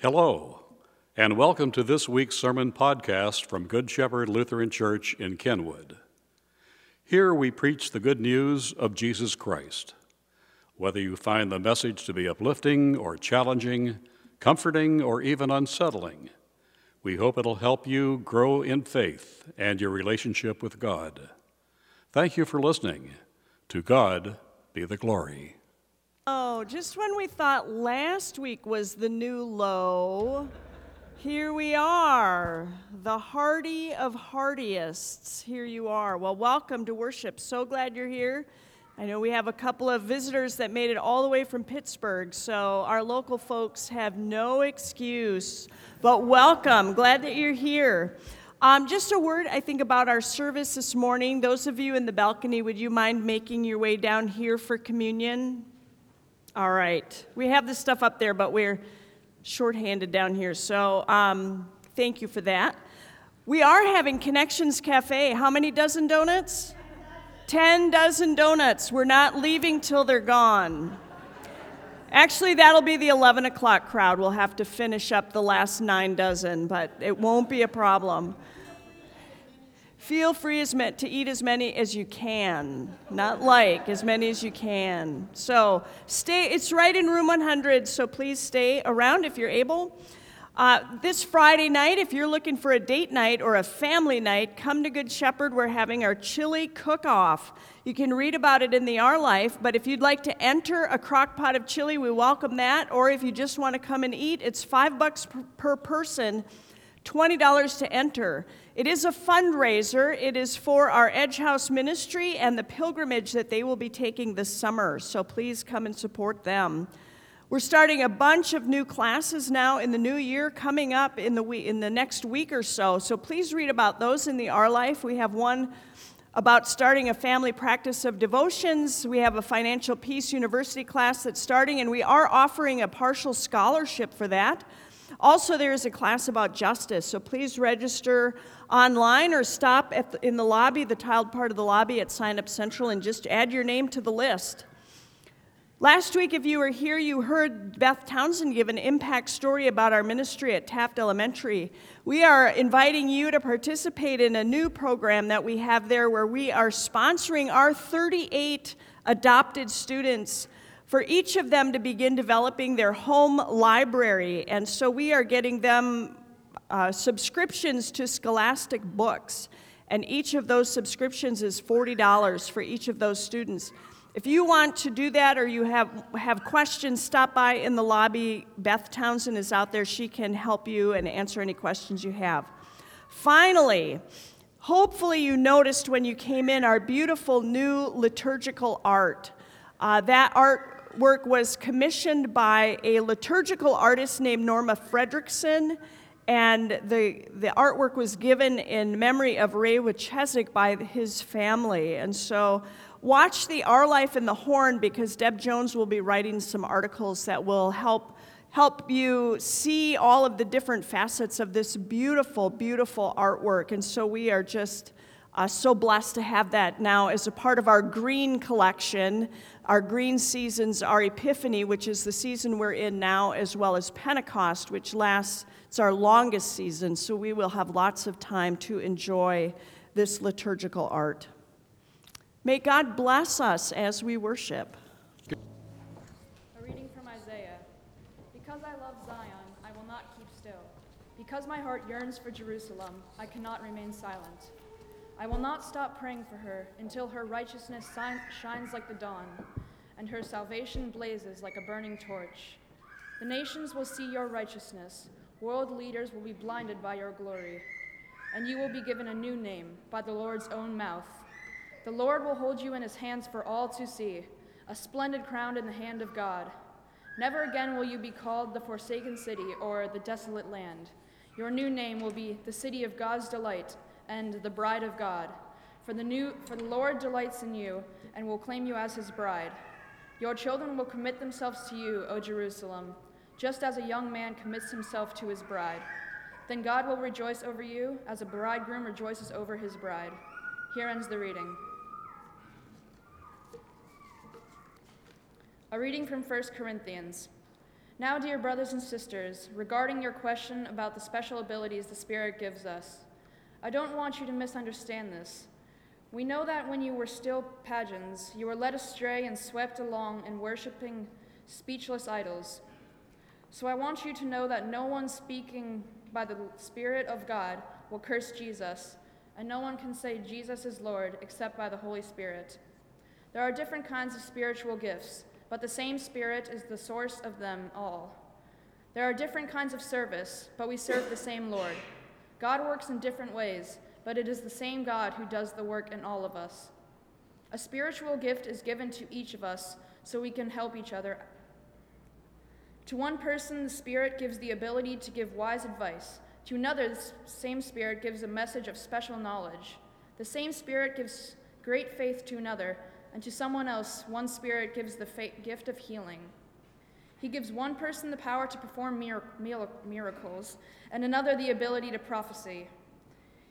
Hello, and welcome to this week's sermon podcast from Good Shepherd Lutheran Church in Kenwood. Here we preach the good news of Jesus Christ. Whether you find the message to be uplifting or challenging, comforting or even unsettling, we hope it'll help you grow in faith and your relationship with God. Thank you for listening. To God be the glory. Oh, just when we thought last week was the new low, here we are, the hardy of hardiests. Here you are. Well, welcome to worship. So glad you're here. I know we have a couple of visitors that made it all the way from Pittsburgh, so our local folks have no excuse. But welcome. Glad that you're here. Um, just a word, I think, about our service this morning. Those of you in the balcony, would you mind making your way down here for communion? All right. We have this stuff up there, but we're shorthanded down here. So um, thank you for that. We are having Connections Cafe. How many dozen donuts? Ten dozen donuts. We're not leaving till they're gone. Actually, that'll be the 11 o'clock crowd. We'll have to finish up the last nine dozen, but it won't be a problem. Feel free as to eat as many as you can, not like, as many as you can. So stay, it's right in room 100, so please stay around if you're able. Uh, this Friday night, if you're looking for a date night or a family night, come to Good Shepherd. We're having our chili cook off. You can read about it in the Our Life, but if you'd like to enter a crock pot of chili, we welcome that. Or if you just want to come and eat, it's five bucks per, per person, $20 to enter. It is a fundraiser. It is for our Edge House ministry and the pilgrimage that they will be taking this summer. So please come and support them. We're starting a bunch of new classes now in the new year coming up in the, week, in the next week or so. So please read about those in the Our Life. We have one about starting a family practice of devotions. We have a financial peace university class that's starting, and we are offering a partial scholarship for that. Also, there is a class about justice, so please register online or stop the, in the lobby, the tiled part of the lobby at Sign Up Central, and just add your name to the list. Last week, if you were here, you heard Beth Townsend give an impact story about our ministry at Taft Elementary. We are inviting you to participate in a new program that we have there where we are sponsoring our 38 adopted students for each of them to begin developing their home library. And so we are getting them uh, subscriptions to Scholastic books. And each of those subscriptions is $40 for each of those students. If you want to do that or you have, have questions, stop by in the lobby. Beth Townsend is out there. She can help you and answer any questions you have. Finally, hopefully you noticed when you came in our beautiful new liturgical art. Uh, that art work was commissioned by a liturgical artist named Norma Fredrickson, and the, the artwork was given in memory of Ray Wachesik by his family. And so watch the Our Life in the Horn because Deb Jones will be writing some articles that will help help you see all of the different facets of this beautiful, beautiful artwork. And so we are just uh, so blessed to have that now as a part of our green collection. Our green seasons are Epiphany, which is the season we're in now, as well as Pentecost, which lasts, it's our longest season, so we will have lots of time to enjoy this liturgical art. May God bless us as we worship. A reading from Isaiah. Because I love Zion, I will not keep still. Because my heart yearns for Jerusalem, I cannot remain silent. I will not stop praying for her until her righteousness shines like the dawn and her salvation blazes like a burning torch. The nations will see your righteousness, world leaders will be blinded by your glory, and you will be given a new name by the Lord's own mouth. The Lord will hold you in his hands for all to see, a splendid crown in the hand of God. Never again will you be called the forsaken city or the desolate land. Your new name will be the city of God's delight and the bride of God. For the, new, for the Lord delights in you and will claim you as his bride. Your children will commit themselves to you, O Jerusalem, just as a young man commits himself to his bride. Then God will rejoice over you as a bridegroom rejoices over his bride. Here ends the reading. A reading from 1 Corinthians. Now, dear brothers and sisters, regarding your question about the special abilities the Spirit gives us, I don't want you to misunderstand this. We know that when you were still pagans, you were led astray and swept along in worshiping speechless idols. So I want you to know that no one speaking by the Spirit of God will curse Jesus, and no one can say Jesus is Lord except by the Holy Spirit. There are different kinds of spiritual gifts, but the same Spirit is the source of them all. There are different kinds of service, but we serve the same Lord. God works in different ways, but it is the same God who does the work in all of us. A spiritual gift is given to each of us so we can help each other to one person, the Spirit gives the ability to give wise advice. To another, the same Spirit gives a message of special knowledge. The same Spirit gives great faith to another, and to someone else, one Spirit gives the gift of healing. He gives one person the power to perform miracles, and another the ability to prophesy.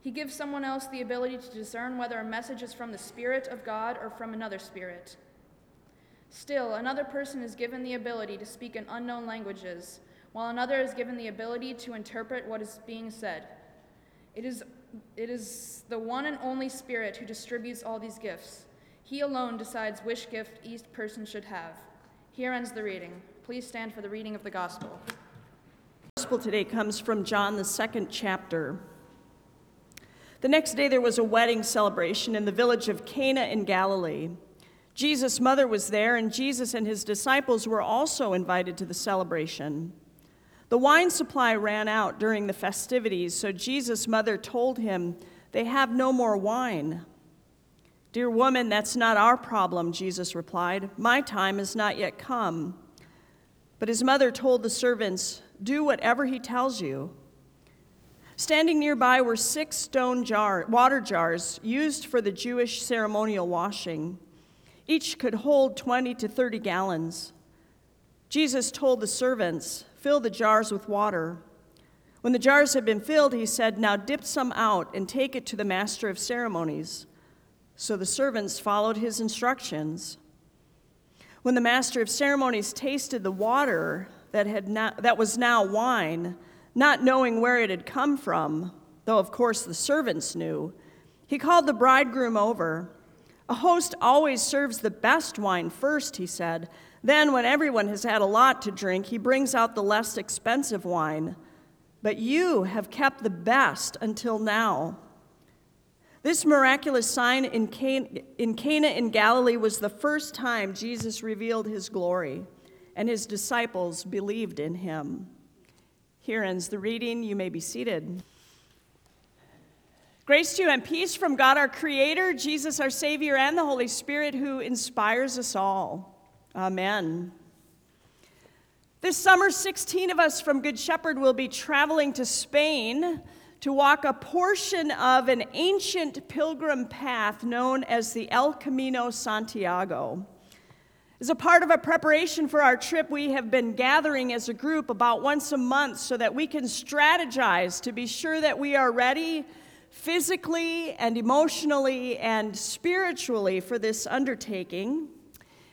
He gives someone else the ability to discern whether a message is from the Spirit of God or from another Spirit. Still, another person is given the ability to speak in unknown languages, while another is given the ability to interpret what is being said. It is, it is the one and only Spirit who distributes all these gifts. He alone decides which gift each person should have. Here ends the reading. Please stand for the reading of the Gospel. The Gospel today comes from John, the second chapter. The next day, there was a wedding celebration in the village of Cana in Galilee. Jesus' mother was there, and Jesus and his disciples were also invited to the celebration. The wine supply ran out during the festivities, so Jesus' mother told him, They have no more wine. Dear woman, that's not our problem, Jesus replied. My time has not yet come. But his mother told the servants, Do whatever he tells you. Standing nearby were six stone jar, water jars used for the Jewish ceremonial washing. Each could hold 20 to 30 gallons. Jesus told the servants, Fill the jars with water. When the jars had been filled, he said, Now dip some out and take it to the master of ceremonies. So the servants followed his instructions. When the master of ceremonies tasted the water that, had not, that was now wine, not knowing where it had come from, though of course the servants knew, he called the bridegroom over. A host always serves the best wine first, he said. Then, when everyone has had a lot to drink, he brings out the less expensive wine. But you have kept the best until now. This miraculous sign in Cana, in Galilee was the first time Jesus revealed his glory, and his disciples believed in him. Here ends the reading. You may be seated. Grace to you and peace from God our Creator, Jesus our Savior, and the Holy Spirit who inspires us all. Amen. This summer, 16 of us from Good Shepherd will be traveling to Spain to walk a portion of an ancient pilgrim path known as the El Camino Santiago. As a part of a preparation for our trip, we have been gathering as a group about once a month so that we can strategize to be sure that we are ready physically and emotionally and spiritually for this undertaking.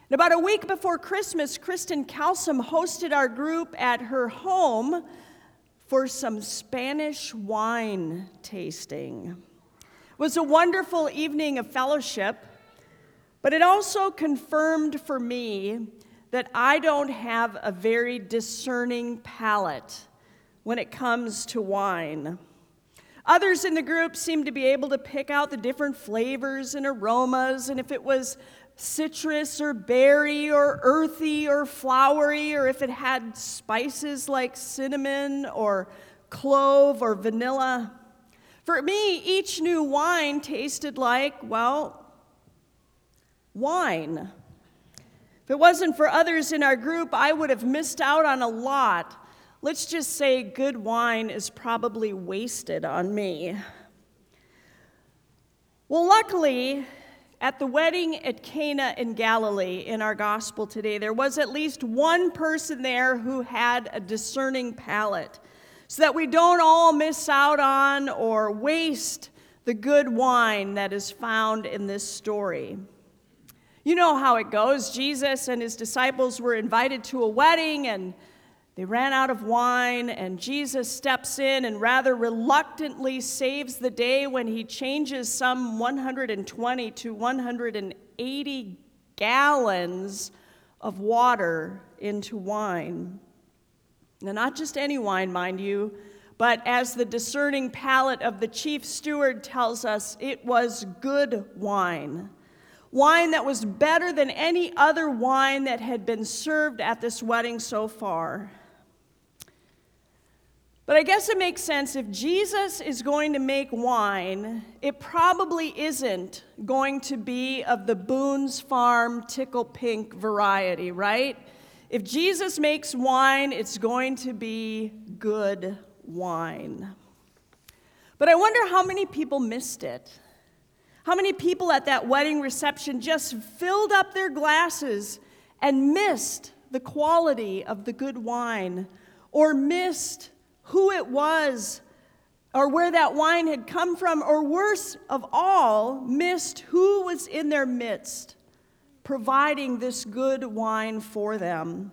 And about a week before Christmas, Kristen Calsum hosted our group at her home for some Spanish wine tasting. It was a wonderful evening of fellowship, but it also confirmed for me that I don't have a very discerning palate when it comes to wine. Others in the group seemed to be able to pick out the different flavors and aromas, and if it was citrus or berry or earthy or flowery, or if it had spices like cinnamon or clove or vanilla. For me, each new wine tasted like, well, wine. If it wasn't for others in our group, I would have missed out on a lot Let's just say good wine is probably wasted on me. Well, luckily, at the wedding at Cana in Galilee in our gospel today, there was at least one person there who had a discerning palate so that we don't all miss out on or waste the good wine that is found in this story. You know how it goes. Jesus and his disciples were invited to a wedding, and They ran out of wine, and Jesus steps in and rather reluctantly saves the day when he changes some 120 to 180 gallons of water into wine. Now, not just any wine, mind you, but as the discerning palate of the chief steward tells us, it was good wine. Wine that was better than any other wine that had been served at this wedding so far. But I guess it makes sense if Jesus is going to make wine, it probably isn't going to be of the Boone's Farm tickle pink variety, right? If Jesus makes wine, it's going to be good wine. But I wonder how many people missed it. How many people at that wedding reception just filled up their glasses and missed the quality of the good wine or missed who it was or where that wine had come from, or worse of all, missed who was in their midst providing this good wine for them.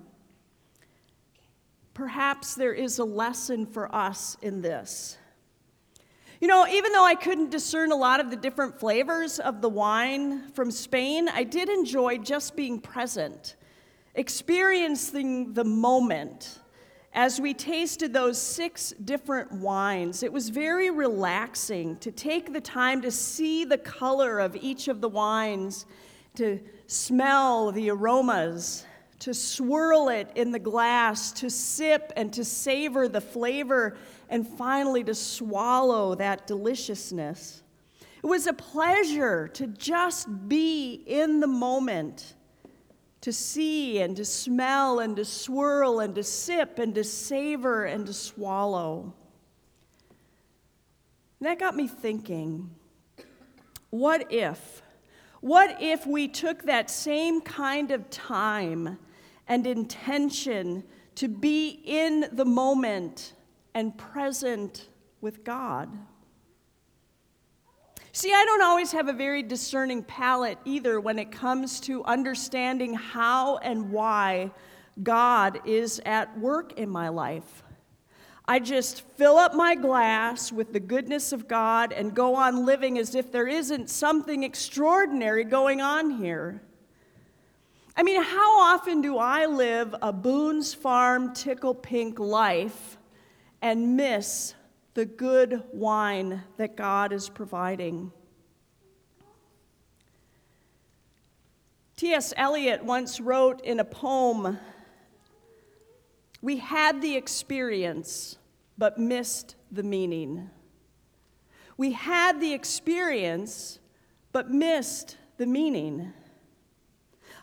Perhaps there is a lesson for us in this. You know, even though I couldn't discern a lot of the different flavors of the wine from Spain, I did enjoy just being present, experiencing the moment as we tasted those six different wines, it was very relaxing to take the time to see the color of each of the wines, to smell the aromas, to swirl it in the glass, to sip and to savor the flavor, and finally to swallow that deliciousness. It was a pleasure to just be in the moment to see and to smell and to swirl and to sip and to savor and to swallow. And that got me thinking what if? What if we took that same kind of time and intention to be in the moment and present with God? See, I don't always have a very discerning palate either when it comes to understanding how and why God is at work in my life. I just fill up my glass with the goodness of God and go on living as if there isn't something extraordinary going on here. I mean, how often do I live a Boone's Farm tickle pink life and miss the good wine that God is providing. T.S. Eliot once wrote in a poem We had the experience, but missed the meaning. We had the experience, but missed the meaning.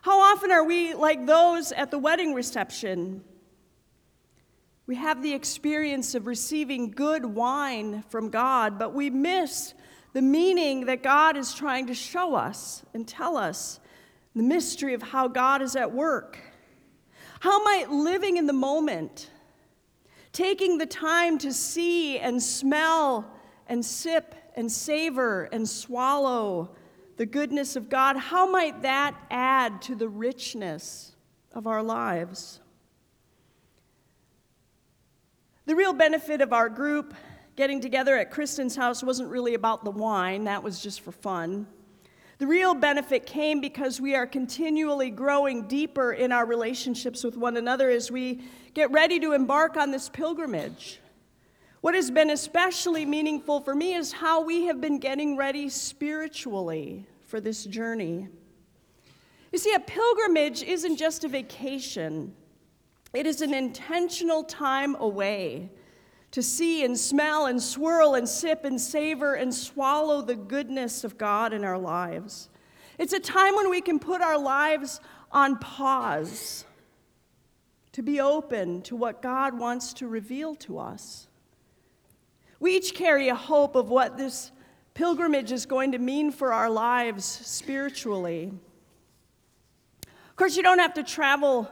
How often are we like those at the wedding reception? We have the experience of receiving good wine from God, but we miss the meaning that God is trying to show us and tell us the mystery of how God is at work. How might living in the moment, taking the time to see and smell and sip and savor and swallow the goodness of God, how might that add to the richness of our lives? The real benefit of our group getting together at Kristen's house wasn't really about the wine, that was just for fun. The real benefit came because we are continually growing deeper in our relationships with one another as we get ready to embark on this pilgrimage. What has been especially meaningful for me is how we have been getting ready spiritually for this journey. You see, a pilgrimage isn't just a vacation, it is an intentional time away to see and smell and swirl and sip and savor and swallow the goodness of God in our lives. It's a time when we can put our lives on pause to be open to what God wants to reveal to us. We each carry a hope of what this pilgrimage is going to mean for our lives spiritually. Of course, you don't have to travel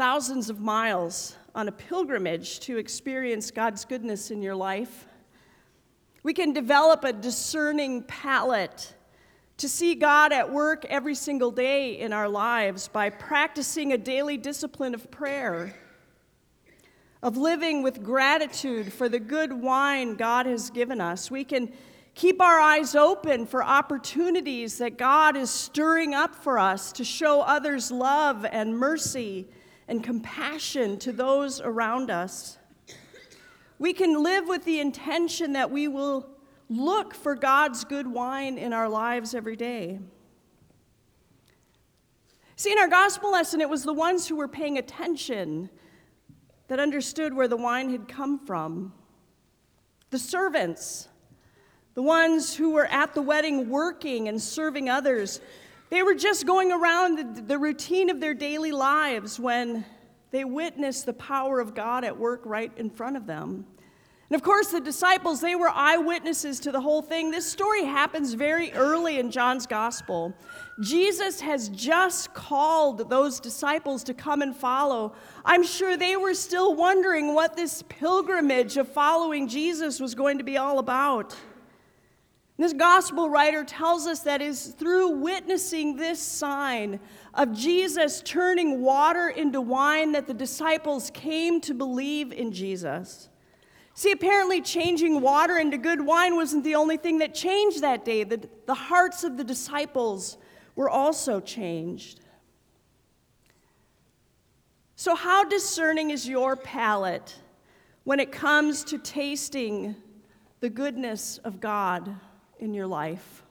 thousands of miles on a pilgrimage to experience God's goodness in your life. We can develop a discerning palate to see God at work every single day in our lives by practicing a daily discipline of prayer. of living with gratitude for the good wine God has given us. We can keep our eyes open for opportunities that God is stirring up for us to show others love and mercy and compassion to those around us. We can live with the intention that we will look for God's good wine in our lives every day. See, in our gospel lesson, it was the ones who were paying attention that understood where the wine had come from. The servants, the ones who were at the wedding working and serving others, they were just going around the, the, routine of their daily lives when they witnessed the power of God at work right in front of them. And of course, the disciples, they were eyewitnesses to the whole thing. This story happens very early in John's gospel. Jesus has just called those disciples to come and follow. I'm sure they were still wondering what this pilgrimage of following Jesus was going to be all about. This gospel writer tells us that is through witnessing this sign of Jesus turning water into wine that the disciples came to believe in Jesus. See, apparently, changing water into good wine wasn't the only thing that changed that day. The, the hearts of the disciples were also changed. So, how discerning is your palate when it comes to tasting the goodness of God in your life?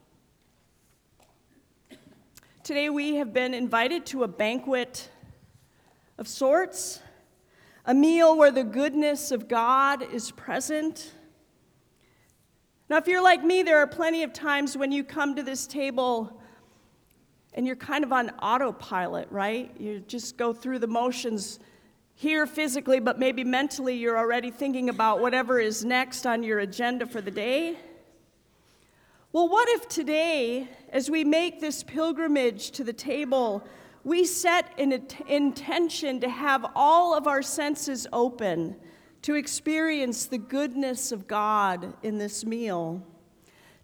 Today, we have been invited to a banquet of sorts a meal where the goodness of God is present. Now, if you're like me, there are plenty of times when you come to this table and you're kind of on autopilot, right? You just go through the motions here physically, but maybe mentally you're already thinking about whatever is next on your agenda for the day. Well, what if today, as we make this pilgrimage to the table, we set an intention to have all of our senses open to experience the goodness of God in this meal,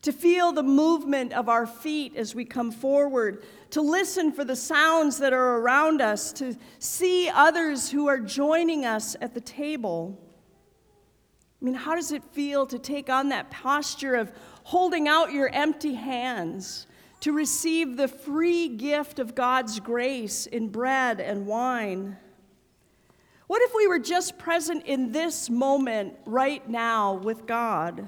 to feel the movement of our feet as we come forward, to listen for the sounds that are around us, to see others who are joining us at the table. I mean, how does it feel to take on that posture of holding out your empty hands? to receive the free gift of God's grace in bread and wine? What if we were just present in this moment right now with God?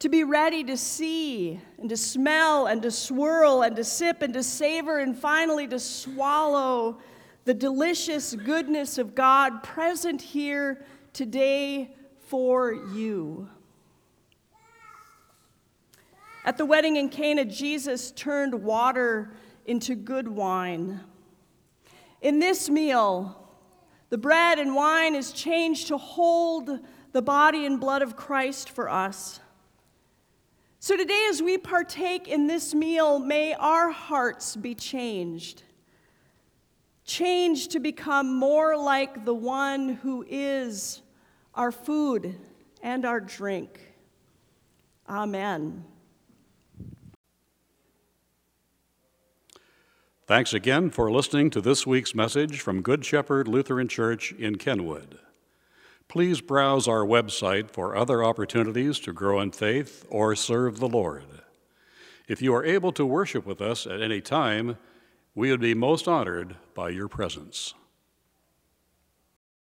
To be ready to see and to smell and to swirl and to sip and to savor and finally to swallow the delicious goodness of God present here today for you. At the wedding in Cana, Jesus turned water into good wine. In this meal, the bread and wine is changed to hold the body and blood of Christ for us. So today, as we partake in this meal, may our hearts be changed. Changed to become more like the one who is our food and our drink. Amen. Thanks again for listening to this week's message from Good Shepherd Lutheran Church in Kenwood. Please browse our website for other opportunities to grow in faith or serve the Lord. If you are able to worship with us at any time, we would be most honored by your presence.